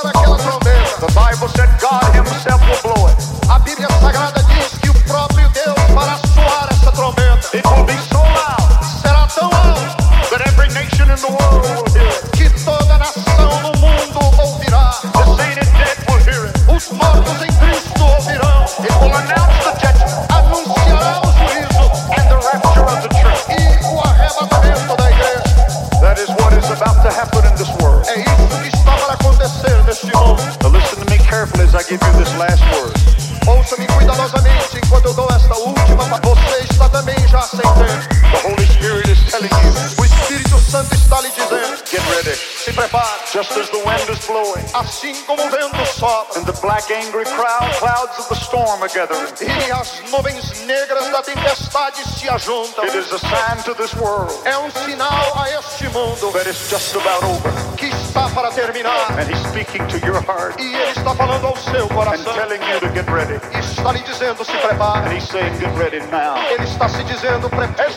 The Bible said God E as nuvens negras da tempestade se ajuntam. É um sinal a este mundo que está para terminar. E ele está falando ao seu coração. E está lhe dizendo se prepare. Ele está se dizendo prepare.